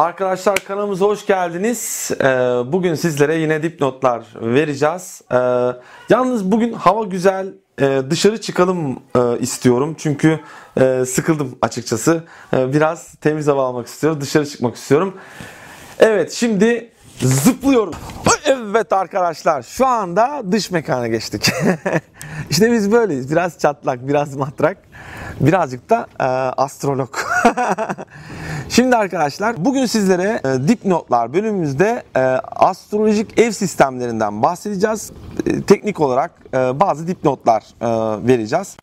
Arkadaşlar kanalımıza hoş geldiniz. Ee, Bugün sizlere yine dipnotlar vereceğiz. Ee, Yalnız bugün hava güzel. Ee, Dışarı çıkalım e, istiyorum. Çünkü e, sıkıldım açıkçası. Biraz temiz hava almak istiyorum. Dışarı çıkmak istiyorum. Evet şimdi zıplıyorum. Evet arkadaşlar şu anda dış mekana geçtik. işte biz böyleyiz. Biraz çatlak, biraz matrak. Birazcık da e, astrolog. Şimdi arkadaşlar bugün sizlere e, dipnotlar bölümümüzde e, astrolojik ev sistemlerinden bahsedeceğiz. E, teknik olarak e, bazı dipnotlar e, vereceğiz.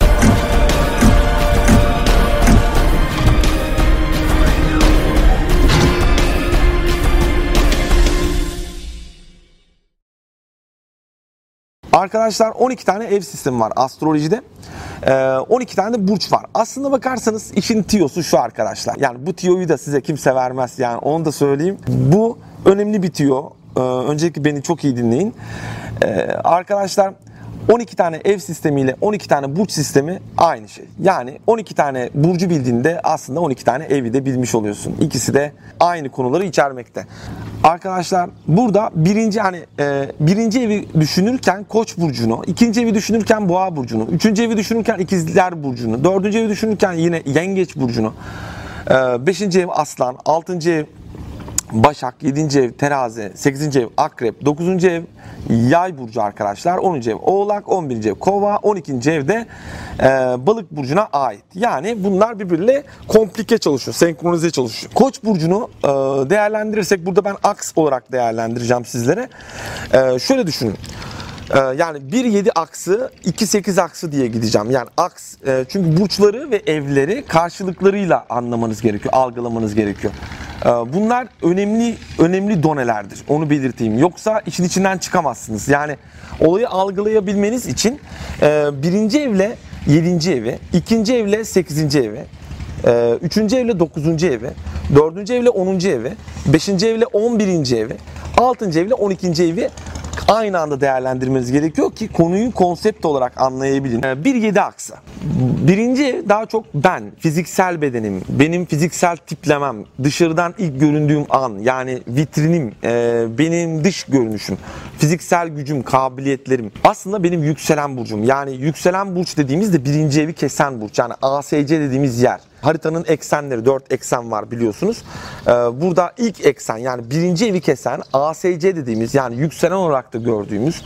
Arkadaşlar 12 tane ev sistemi var astrolojide. Ee, 12 tane de burç var. Aslında bakarsanız işin tiyosu şu arkadaşlar. Yani bu tiyoyu da size kimse vermez. Yani onu da söyleyeyim. Bu önemli bir tiyo. Ee, öncelikle beni çok iyi dinleyin. Ee, arkadaşlar 12 tane ev sistemiyle 12 tane burç sistemi aynı şey. Yani 12 tane burcu bildiğinde aslında 12 tane evi de bilmiş oluyorsun. İkisi de aynı konuları içermekte. Arkadaşlar burada birinci hani e, birinci evi düşünürken Koç burcunu, ikinci evi düşünürken Boğa burcunu, üçüncü evi düşünürken İkizler burcunu, dördüncü evi düşünürken yine Yengeç burcunu, e, beşinci ev Aslan, altıncı ev Başak, 7. ev Terazi, 8. ev Akrep, 9. ev Yay burcu arkadaşlar, 10. ev Oğlak, 11. ev Kova, 12. evde e, Balık burcuna ait. Yani bunlar birbiriyle komplike çalışıyor, senkronize çalışıyor. Koç burcunu e, değerlendirirsek burada ben aks olarak değerlendireceğim sizlere. E, şöyle düşünün. E, yani 1-7 aksı 2-8 aksı diye gideceğim. Yani aks e, çünkü burçları ve evleri karşılıklarıyla anlamanız gerekiyor, algılamanız gerekiyor. Ee, bunlar önemli önemli donelerdir. Onu belirteyim. Yoksa işin içinden çıkamazsınız. Yani olayı algılayabilmeniz için e, birinci evle yedinci evi, ikinci evle sekizinci evi, e, üçüncü evle dokuzuncu evi, dördüncü evle onuncu evi, beşinci evle on birinci evi, altıncı evle on ikinci evi aynı anda değerlendirmeniz gerekiyor ki konuyu konsept olarak anlayabilin. Ee, bir yedi aksı. Birinci daha çok ben, fiziksel bedenim, benim fiziksel tiplemem, dışarıdan ilk göründüğüm an yani vitrinim, e, benim dış görünüşüm, fiziksel gücüm, kabiliyetlerim. Aslında benim yükselen burcum. Yani yükselen burç dediğimizde birinci evi kesen burç. Yani ASC dediğimiz yer. Haritanın eksenleri 4 eksen var biliyorsunuz. Ee, burada ilk eksen yani birinci evi kesen ASC dediğimiz yani yükselen olarak da gördüğümüz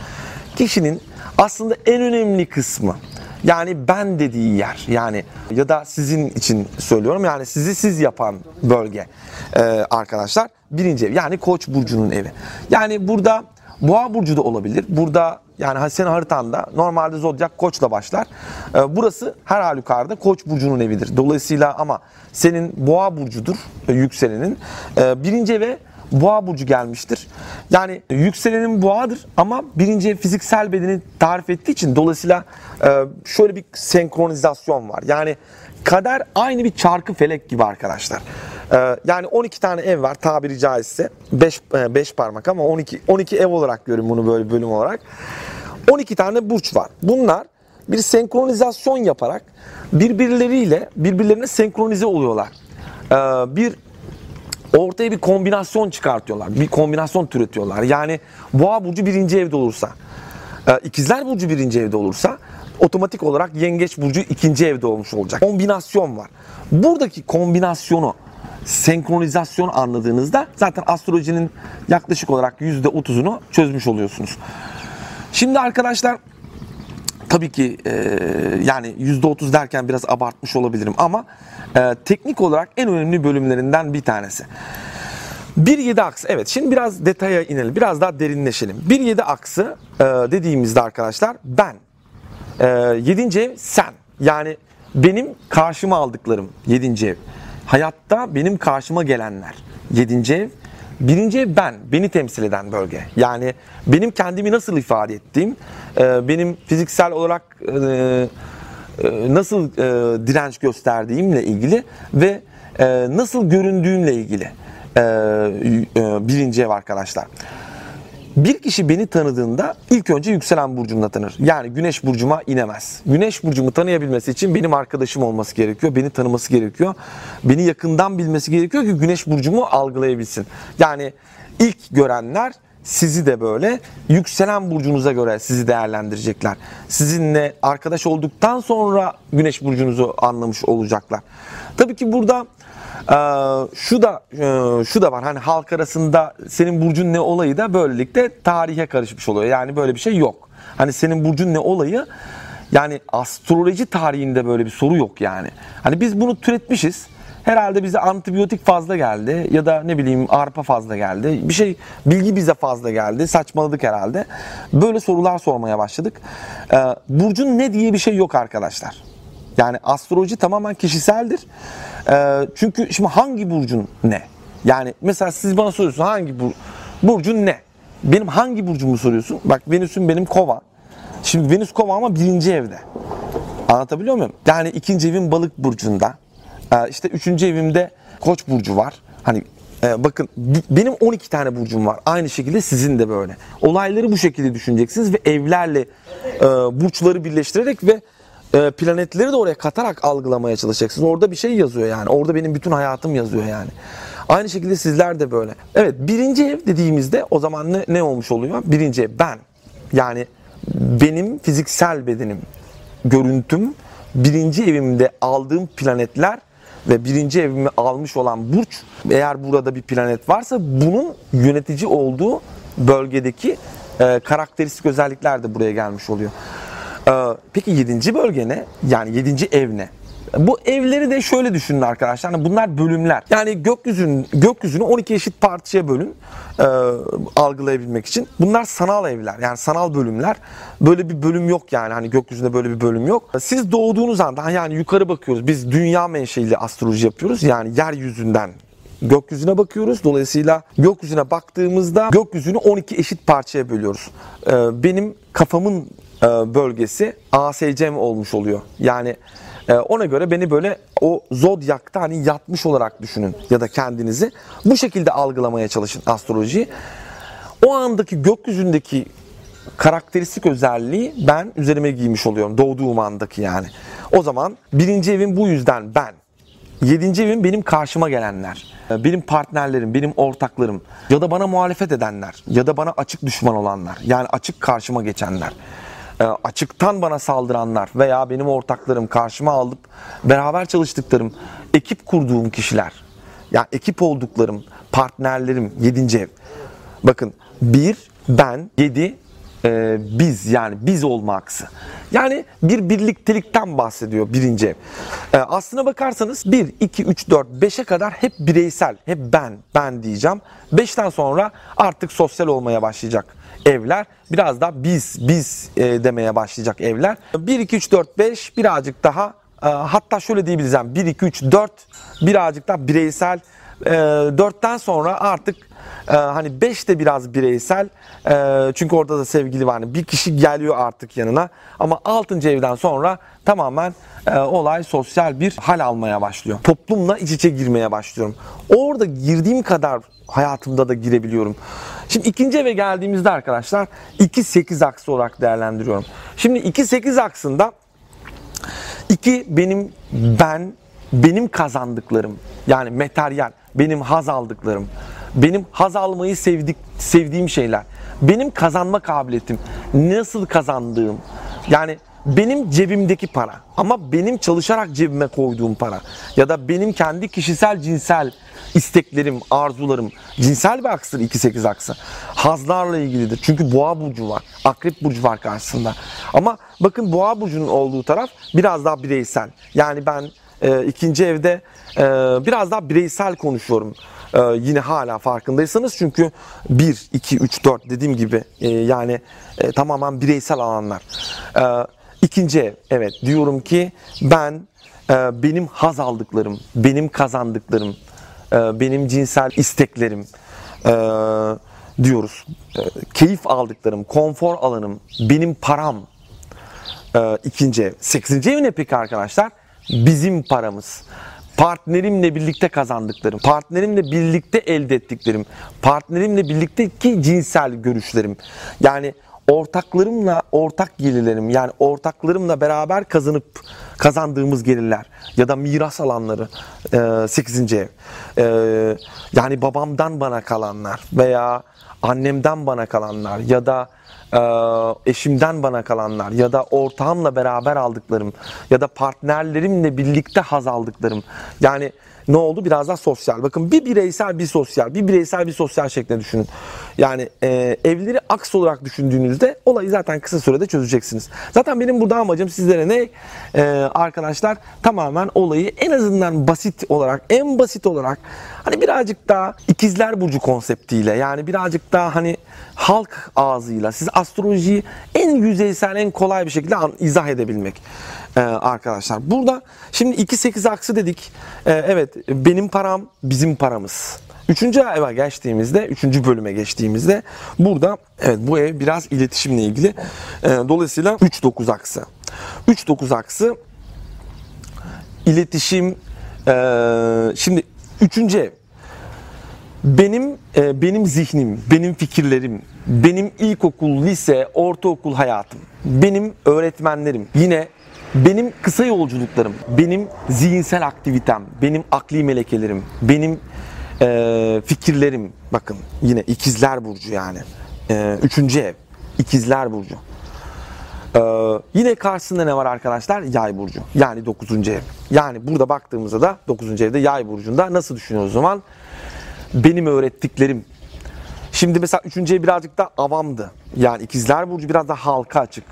kişinin aslında en önemli kısmı. Yani ben dediği yer yani ya da sizin için söylüyorum yani sizi siz yapan bölge ee, arkadaşlar birinci ev yani koç burcunun evi. Yani burada boğa burcu da olabilir. Burada yani senin haritanda normalde zodyak koçla başlar. Ee, burası her halükarda koç burcunun evidir. Dolayısıyla ama senin boğa burcudur e, yükselenin. Ee, birinci eve boğa burcu gelmiştir. Yani yükselenin boğadır ama birinci ev fiziksel bedeni tarif ettiği için dolayısıyla e, şöyle bir senkronizasyon var. Yani kader aynı bir çarkı felek gibi arkadaşlar. Ee, yani 12 tane ev var tabiri caizse. 5 5 e, parmak ama 12 12 ev olarak görün bunu böyle bölüm olarak. 12 tane burç var. Bunlar bir senkronizasyon yaparak birbirleriyle birbirlerine senkronize oluyorlar. Ee, bir ortaya bir kombinasyon çıkartıyorlar. Bir kombinasyon türetiyorlar. Yani boğa burcu birinci evde olursa, e, ikizler burcu birinci evde olursa otomatik olarak yengeç burcu ikinci evde olmuş olacak. Kombinasyon var. Buradaki kombinasyonu senkronizasyon anladığınızda zaten astrolojinin yaklaşık olarak %30'unu çözmüş oluyorsunuz. Şimdi arkadaşlar tabii ki e, yani %30 derken biraz abartmış olabilirim ama e, teknik olarak en önemli bölümlerinden bir tanesi. 1-7 aksı evet şimdi biraz detaya inelim biraz daha derinleşelim. 1-7 aksı e, dediğimizde arkadaşlar ben, e, 7. ev sen yani benim karşıma aldıklarım 7. ev. Hayatta benim karşıma gelenler. Yedinci ev. Birinci ev ben, beni temsil eden bölge. Yani benim kendimi nasıl ifade ettiğim, e, benim fiziksel olarak e, e, nasıl direnç gösterdiğimle ilgili ve nasıl göründüğümle ilgili birinci ev arkadaşlar. Bir kişi beni tanıdığında ilk önce yükselen burcumla tanır. Yani güneş burcuma inemez. Güneş burcumu tanıyabilmesi için benim arkadaşım olması gerekiyor. Beni tanıması gerekiyor. Beni yakından bilmesi gerekiyor ki güneş burcumu algılayabilsin. Yani ilk görenler sizi de böyle yükselen burcunuza göre sizi değerlendirecekler. Sizinle arkadaş olduktan sonra güneş burcunuzu anlamış olacaklar. Tabii ki burada ee, şu da e, şu da var hani halk arasında senin burcun ne olayı da böylelikle tarihe karışmış oluyor. Yani böyle bir şey yok. Hani senin burcun ne olayı yani astroloji tarihinde böyle bir soru yok yani. Hani biz bunu türetmişiz. Herhalde bize antibiyotik fazla geldi ya da ne bileyim arpa fazla geldi. Bir şey bilgi bize fazla geldi. Saçmaladık herhalde. Böyle sorular sormaya başladık. Ee, burcun ne diye bir şey yok arkadaşlar. Yani astroloji tamamen kişiseldir. Ee, çünkü şimdi hangi burcun ne? Yani mesela siz bana soruyorsun hangi bur burcun ne? Benim hangi burcumu soruyorsun? Bak Venüs'ün benim kova. Şimdi Venüs kova ama birinci evde. Anlatabiliyor muyum? Yani ikinci evim balık burcunda. Ee, işte üçüncü evimde koç burcu var. Hani e, bakın benim 12 tane burcum var. Aynı şekilde sizin de böyle. Olayları bu şekilde düşüneceksiniz ve evlerle e, burçları birleştirerek ve e, planetleri de oraya katarak algılamaya çalışacaksınız. Orada bir şey yazıyor yani. Orada benim bütün hayatım yazıyor yani. Aynı şekilde sizler de böyle. Evet birinci ev dediğimizde o zaman ne, ne olmuş oluyor? Birinci ev ben. Yani benim fiziksel bedenim, görüntüm, birinci evimde aldığım planetler ve birinci evimi almış olan burç eğer burada bir planet varsa bunun yönetici olduğu bölgedeki e, karakteristik özellikler de buraya gelmiş oluyor. Ee, peki 7. bölge ne? Yani 7. ev ne? Bu evleri de şöyle düşünün arkadaşlar. Hani bunlar bölümler. Yani gökyüzünün gökyüzünü 12 eşit parçaya bölün e, algılayabilmek için. Bunlar sanal evler. Yani sanal bölümler. Böyle bir bölüm yok yani. Hani gökyüzünde böyle bir bölüm yok. Siz doğduğunuz anda yani yukarı bakıyoruz. Biz dünya menşeili astroloji yapıyoruz. Yani yeryüzünden gökyüzüne bakıyoruz. Dolayısıyla gökyüzüne baktığımızda gökyüzünü 12 eşit parçaya bölüyoruz. Ee, benim kafamın e, bölgesi ASCM olmuş oluyor. Yani e, ona göre beni böyle o zodyakta hani yatmış olarak düşünün ya da kendinizi bu şekilde algılamaya çalışın astrolojiyi. O andaki gökyüzündeki karakteristik özelliği ben üzerime giymiş oluyorum doğduğum andaki yani. O zaman birinci evim bu yüzden ben. Yedinci evim benim karşıma gelenler. Benim partnerlerim, benim ortaklarım ya da bana muhalefet edenler ya da bana açık düşman olanlar. Yani açık karşıma geçenler. E, açıktan bana saldıranlar veya benim ortaklarım karşıma alıp beraber çalıştıklarım, ekip kurduğum kişiler, yani ekip olduklarım, partnerlerim, yedinci ev. Bakın bir, ben, yedi, e, biz yani biz olma. Yani bir birliktelikten bahsediyor birinci ev. E, aslına bakarsanız 1, 2, 3, 4, 5'e kadar hep bireysel, hep ben, ben diyeceğim. 5'ten sonra artık sosyal olmaya başlayacak evler biraz daha biz biz e, demeye başlayacak evler. 1 2 3 4 5 birazcık daha e, hatta şöyle diyebiliriz yani 1 2 3 4 birazcık daha bireysel 4'ten sonra artık e, hani 5 de biraz bireysel e, çünkü orada da sevgili var. Yani bir kişi geliyor artık yanına ama 6. evden sonra tamamen e, olay sosyal bir hal almaya başlıyor. Toplumla iç içe girmeye başlıyorum. Orada girdiğim kadar hayatımda da girebiliyorum. Şimdi ikinci eve geldiğimizde arkadaşlar 2-8 aksı olarak değerlendiriyorum. Şimdi 2-8 aksında 2 benim ben benim kazandıklarım yani materyal benim haz aldıklarım benim haz almayı sevdik, sevdiğim şeyler benim kazanma kabiliyetim nasıl kazandığım yani benim cebimdeki para ama benim çalışarak cebime koyduğum para ya da benim kendi kişisel cinsel isteklerim, arzularım cinsel bir aksır 2-8 aksı. Hazlarla ilgilidir. Çünkü boğa burcu var. Akrep burcu var karşısında. Ama bakın boğa burcunun olduğu taraf biraz daha bireysel. Yani ben e, ikinci evde e, biraz daha bireysel konuşuyorum. Ee, yine hala farkındaysanız çünkü 1, 2, 3, 4 dediğim gibi e, yani e, tamamen bireysel alanlar. Ee, ikinci ev evet diyorum ki ben e, benim haz aldıklarım, benim kazandıklarım, e, benim cinsel isteklerim e, diyoruz. E, keyif aldıklarım, konfor alanım, benim param. E, ikinci ev. Sekizinci ev ne peki arkadaşlar? Bizim paramız. partnerimle birlikte kazandıklarım, partnerimle birlikte elde ettiklerim, partnerimle birlikteki cinsel görüşlerim. Yani ortaklarımla ortak gelirlerim yani ortaklarımla beraber kazanıp kazandığımız gelirler ya da miras alanları 8. ev. E, yani babamdan bana kalanlar veya annemden bana kalanlar ya da e, eşimden bana kalanlar ya da ortağımla beraber aldıklarım ya da partnerlerimle birlikte haz aldıklarım. Yani ne oldu? Biraz daha sosyal. Bakın bir bireysel bir sosyal, bir bireysel bir sosyal şeklinde düşünün. Yani e, evleri aks olarak düşündüğünüzde olayı zaten kısa sürede çözeceksiniz. Zaten benim burada amacım sizlere ne? E, arkadaşlar tamamen olayı en azından basit olarak, en basit olarak hani birazcık daha ikizler burcu konseptiyle yani birazcık daha hani halk ağzıyla siz astrolojiyi en yüzeysel, en kolay bir şekilde izah edebilmek ee, arkadaşlar. Burada şimdi 2-8 aksı dedik. Ee, evet benim param bizim paramız. Üçüncü eve geçtiğimizde, üçüncü bölüme geçtiğimizde burada evet bu ev biraz iletişimle ilgili. Ee, dolayısıyla 3-9 aksı. 3-9 aksı iletişim şimdi üçüncü ev benim e, benim zihnim, benim fikirlerim, benim ilkokul, lise, ortaokul hayatım, benim öğretmenlerim, yine benim kısa yolculuklarım, benim zihinsel aktivitem, benim akli melekelerim, benim e, fikirlerim, bakın yine ikizler burcu yani, e, üçüncü ev, ikizler burcu. Ee, yine karşısında ne var arkadaşlar? Yay burcu. Yani 9. ev. Yani burada baktığımızda da 9. evde yay burcunda nasıl düşünüyoruz o zaman? benim öğrettiklerim. Şimdi mesela üçüncüye birazcık da avamdı. Yani ikizler burcu biraz da halka açık.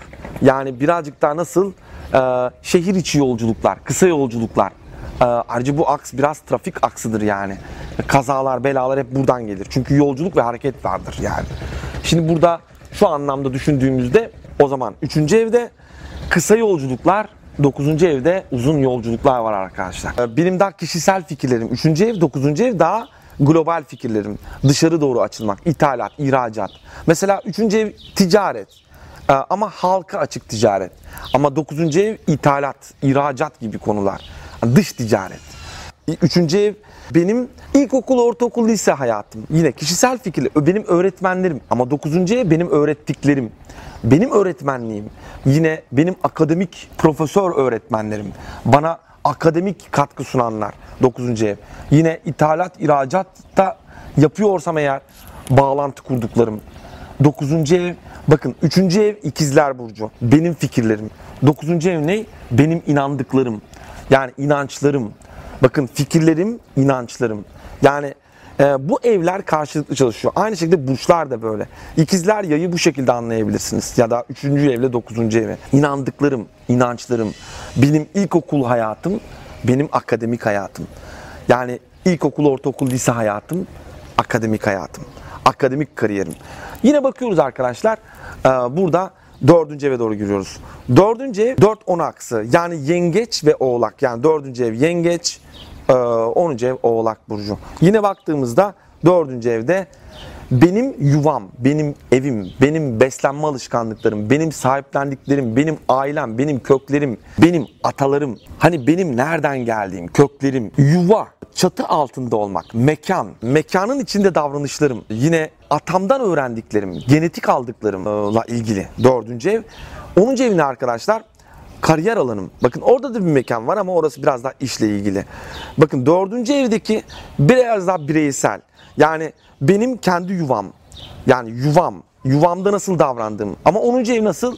Yani birazcık daha nasıl e, şehir içi yolculuklar, kısa yolculuklar. E, ayrıca bu aks biraz trafik aksıdır yani. Kazalar, belalar hep buradan gelir. Çünkü yolculuk ve hareket vardır yani. Şimdi burada şu anlamda düşündüğümüzde o zaman üçüncü evde kısa yolculuklar, dokuzuncu evde uzun yolculuklar var arkadaşlar. E, benim daha kişisel fikirlerim. Üçüncü ev, dokuzuncu ev daha global fikirlerim, dışarı doğru açılmak, ithalat, ihracat. Mesela üçüncü ev ticaret ee, ama halka açık ticaret. Ama dokuzuncu ev ithalat, ihracat gibi konular. Dış ticaret. Üçüncü ev benim ilkokul, ortaokul, lise hayatım. Yine kişisel fikirler, benim öğretmenlerim. Ama dokuzuncu ev benim öğrettiklerim. Benim öğretmenliğim. Yine benim akademik profesör öğretmenlerim. Bana akademik katkı sunanlar 9. ev. Yine ithalat, ihracatta yapıyorsam eğer bağlantı kurduklarım. 9. ev bakın 3. ev ikizler burcu. Benim fikirlerim. 9. ev ne? Benim inandıklarım. Yani inançlarım. Bakın fikirlerim, inançlarım. Yani e, bu evler karşılıklı çalışıyor. Aynı şekilde burçlar da böyle. İkizler yayı bu şekilde anlayabilirsiniz. Ya da 3. evle 9. evi. İnandıklarım, inançlarım. Benim ilkokul hayatım, benim akademik hayatım. Yani ilkokul, ortaokul, lise hayatım, akademik hayatım. Akademik kariyerim. Yine bakıyoruz arkadaşlar. E, burada dördüncü eve doğru giriyoruz. Dördüncü ev 4-10 aksı. Yani yengeç ve oğlak. Yani dördüncü ev yengeç, 10. Ee, ev Oğlak Burcu. Yine baktığımızda 4. evde benim yuvam, benim evim, benim beslenme alışkanlıklarım, benim sahiplendiklerim, benim ailem, benim köklerim, benim atalarım, hani benim nereden geldiğim, köklerim, yuva, çatı altında olmak, mekan, mekanın içinde davranışlarım, yine atamdan öğrendiklerim, genetik aldıklarımla ilgili dördüncü ev. Onuncu evine arkadaşlar kariyer alanım. Bakın orada da bir mekan var ama orası biraz daha işle ilgili. Bakın dördüncü evdeki biraz daha bireysel. Yani benim kendi yuvam. Yani yuvam. Yuvamda nasıl davrandım. Ama onuncu ev nasıl?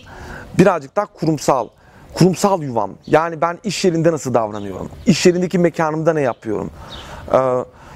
Birazcık daha kurumsal. Kurumsal yuvam. Yani ben iş yerinde nasıl davranıyorum? İş yerindeki mekanımda ne yapıyorum? Ee,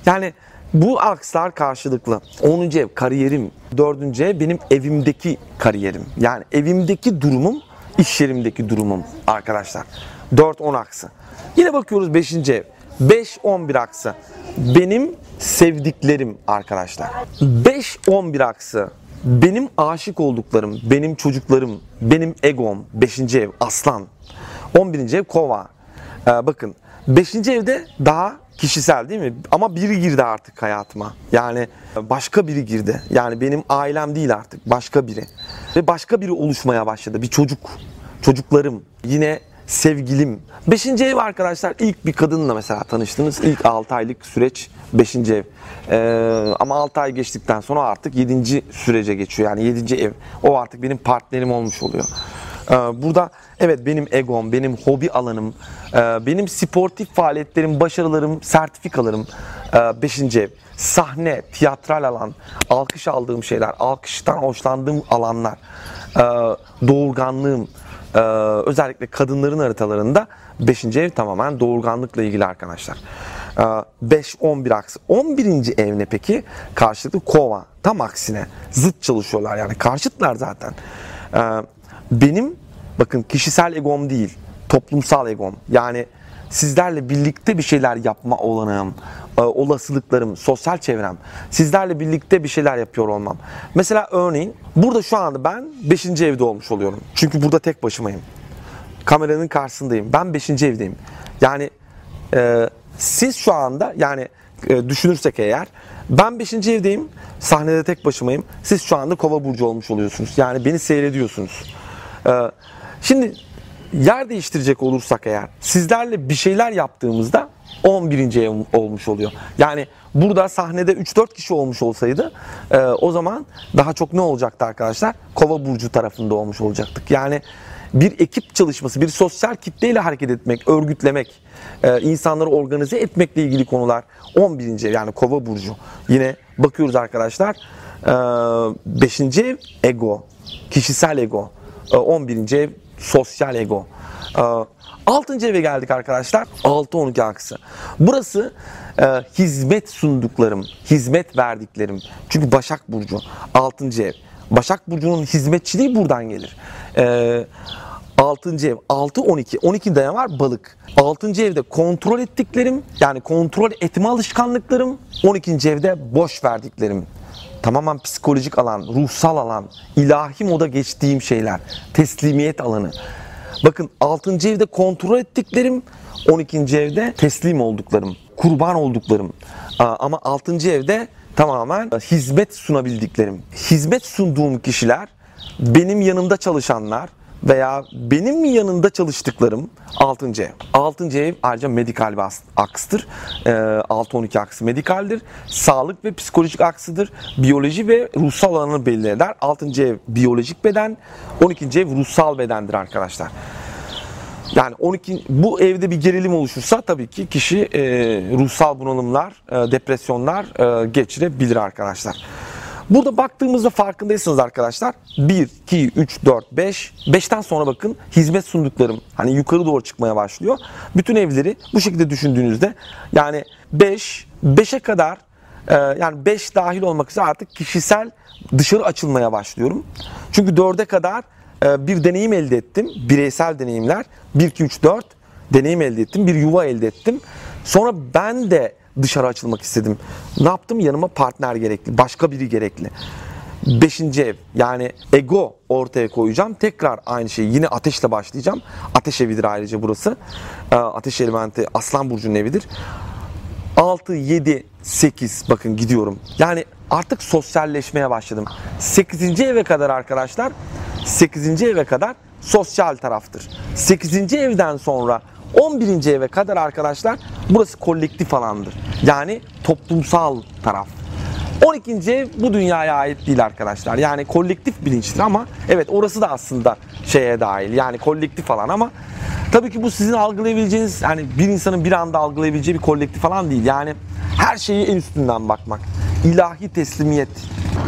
yani bu akslar karşılıklı. 10. ev kariyerim. 4. ev benim evimdeki kariyerim. Yani evimdeki durumum iş yerimdeki durumum arkadaşlar. 4-10 aksı. Yine bakıyoruz 5. ev. 5-11 aksı. Benim sevdiklerim arkadaşlar. 5-11 aksı. Benim aşık olduklarım, benim çocuklarım, benim egom. 5. ev aslan. 11. ev kova. Ee, bakın 5. evde daha kişisel değil mi? Ama biri girdi artık hayatıma. Yani başka biri girdi. Yani benim ailem değil artık. Başka biri. Ve başka biri oluşmaya başladı. Bir çocuk. Çocuklarım. Yine sevgilim. Beşinci ev arkadaşlar ilk bir kadınla mesela tanıştınız. İlk 6 aylık süreç beşinci ev. Ee, ama 6 ay geçtikten sonra artık 7. sürece geçiyor. Yani 7. ev. O artık benim partnerim olmuş oluyor. Ee, burada evet benim egom, benim hobi alanım, e, benim sportif faaliyetlerim, başarılarım, sertifikalarım 5. ev. Sahne, tiyatral alan, alkış aldığım şeyler, alkıştan hoşlandığım alanlar, e, doğurganlığım, e, özellikle kadınların haritalarında 5. ev tamamen doğurganlıkla ilgili arkadaşlar. 5-11 aksı. 11. ev ne peki? Karşılıklı kova. Tam aksine. Zıt çalışıyorlar yani. Karşıtlar zaten. Benim bakın kişisel egom değil, toplumsal egom. Yani sizlerle birlikte bir şeyler yapma olanağım, e, olasılıklarım, sosyal çevrem, sizlerle birlikte bir şeyler yapıyor olmam. Mesela örneğin burada şu anda ben 5. evde olmuş oluyorum. Çünkü burada tek başımayım. Kameranın karşısındayım. Ben 5. evdeyim. Yani e, siz şu anda yani e, düşünürsek eğer ben 5. evdeyim. Sahnede tek başımayım. Siz şu anda kova burcu olmuş oluyorsunuz. Yani beni seyrediyorsunuz. Ee, şimdi yer değiştirecek olursak eğer sizlerle bir şeyler yaptığımızda 11. ev olmuş oluyor. Yani burada sahnede 3-4 kişi olmuş olsaydı e, o zaman daha çok ne olacaktı arkadaşlar? Kova burcu tarafında olmuş olacaktık. Yani bir ekip çalışması, bir sosyal kitleyle hareket etmek, örgütlemek, e, insanları organize etmekle ilgili konular 11. ev yani kova burcu. Yine bakıyoruz arkadaşlar. 5. E, ev ego, kişisel ego. 11. ev sosyal ego. 6. eve geldik arkadaşlar. 6-12 aksı. Burası e, hizmet sunduklarım, hizmet verdiklerim. Çünkü Başak Burcu 6. ev. Başak Burcu'nun hizmetçiliği buradan gelir. E, 6. ev 6 12 12 dayan var balık. 6. evde kontrol ettiklerim yani kontrol etme alışkanlıklarım 12. evde boş verdiklerim tamamen psikolojik alan, ruhsal alan, ilahi moda geçtiğim şeyler, teslimiyet alanı. Bakın 6. evde kontrol ettiklerim, 12. evde teslim olduklarım, kurban olduklarım. Ama 6. evde tamamen hizmet sunabildiklerim. Hizmet sunduğum kişiler benim yanımda çalışanlar, veya benim yanında çalıştıklarım 6. ev. 6. ev ayrıca medikal bir aksıdır. E, 6-12 aksı medikaldir. Sağlık ve psikolojik aksıdır. Biyoloji ve ruhsal alanını belli eder. 6. ev biyolojik beden, 12. ev ruhsal bedendir arkadaşlar. Yani 12 bu evde bir gerilim oluşursa tabii ki kişi e, ruhsal bunalımlar, e, depresyonlar e, geçirebilir arkadaşlar. Burada baktığımızda farkındaysanız arkadaşlar 1, 2, 3, 4, 5. 5'ten sonra bakın hizmet sunduklarım hani yukarı doğru çıkmaya başlıyor. Bütün evleri bu şekilde düşündüğünüzde yani 5, 5'e kadar e, yani 5 dahil olmak üzere artık kişisel dışarı açılmaya başlıyorum. Çünkü 4'e kadar e, bir deneyim elde ettim. Bireysel deneyimler. 1, 2, 3, 4 deneyim elde ettim. Bir yuva elde ettim. Sonra ben de dışarı açılmak istedim. Ne yaptım? Yanıma partner gerekli, başka biri gerekli. Beşinci ev yani ego ortaya koyacağım. Tekrar aynı şeyi yine ateşle başlayacağım. Ateş evidir ayrıca burası. Ee, ateş elementi Aslan Burcu'nun evidir. 6, 7, 8 bakın gidiyorum. Yani artık sosyalleşmeye başladım. 8. eve kadar arkadaşlar 8. eve kadar sosyal taraftır. 8. evden sonra 11. eve kadar arkadaşlar burası kolektif alandır. Yani toplumsal taraf. 12. ev bu dünyaya ait değil arkadaşlar. Yani kolektif bilinçtir ama evet orası da aslında şeye dahil. Yani kolektif alan ama tabii ki bu sizin algılayabileceğiniz yani bir insanın bir anda algılayabileceği bir kolektif falan değil. Yani her şeyi en üstünden bakmak. İlahi teslimiyet.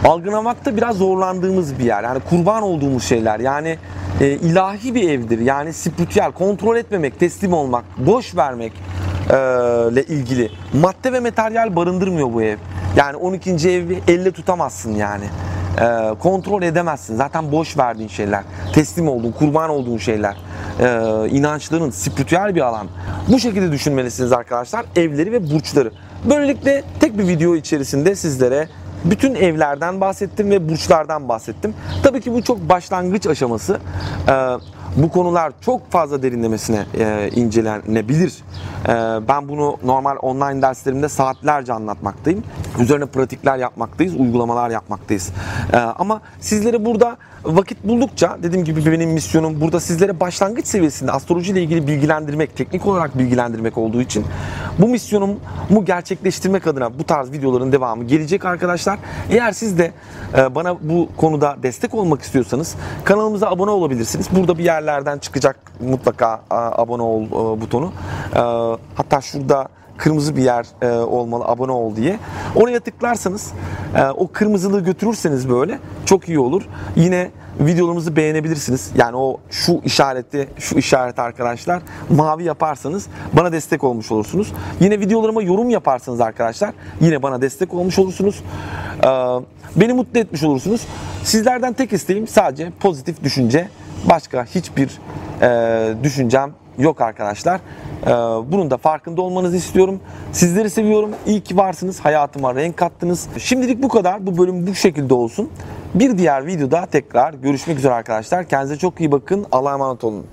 Algılamakta biraz zorlandığımız bir yer. Yani kurban olduğumuz şeyler. Yani e, ilahi bir evdir. Yani spiritüel, kontrol etmemek, teslim olmak, boş vermek ile ilgili. Madde ve materyal barındırmıyor bu ev. Yani 12. evi elle tutamazsın yani. E, kontrol edemezsin. Zaten boş verdiğin şeyler. Teslim olduğun, kurban olduğun şeyler. E, inançların, spiritüel bir alan. Bu şekilde düşünmelisiniz arkadaşlar. Evleri ve burçları. Böylelikle tek bir video içerisinde sizlere bütün evlerden bahsettim ve burçlardan bahsettim. Tabii ki bu çok başlangıç aşaması. Ee, bu konular çok fazla derinlemesine e, incelenebilir. E, ben bunu normal online derslerimde saatlerce anlatmaktayım. Üzerine pratikler yapmaktayız, uygulamalar yapmaktayız. E, ama sizlere burada vakit buldukça dediğim gibi benim misyonum burada sizlere başlangıç seviyesinde astroloji ile ilgili bilgilendirmek, teknik olarak bilgilendirmek olduğu için bu misyonumu gerçekleştirmek adına bu tarz videoların devamı gelecek arkadaşlar. Eğer siz de e, bana bu konuda destek olmak istiyorsanız kanalımıza abone olabilirsiniz. Burada bir yerlerden çıkacak mutlaka abone ol e, butonu. E, hatta şurada kırmızı bir yer e, olmalı abone ol diye. Oraya tıklarsanız e, o kırmızılığı götürürseniz böyle çok iyi olur. Yine videolarımızı beğenebilirsiniz. Yani o şu işareti, şu işaret arkadaşlar mavi yaparsanız bana destek olmuş olursunuz. Yine videolarıma yorum yaparsanız arkadaşlar yine bana destek olmuş olursunuz. Ee, beni mutlu etmiş olursunuz. Sizlerden tek isteğim sadece pozitif düşünce. Başka hiçbir e, düşüncem yok arkadaşlar. Ee, bunun da farkında olmanızı istiyorum. Sizleri seviyorum. İyi ki varsınız. Hayatıma renk kattınız. Şimdilik bu kadar. Bu bölüm bu şekilde olsun. Bir diğer videoda tekrar görüşmek üzere arkadaşlar. Kendinize çok iyi bakın. Allah'a emanet olun.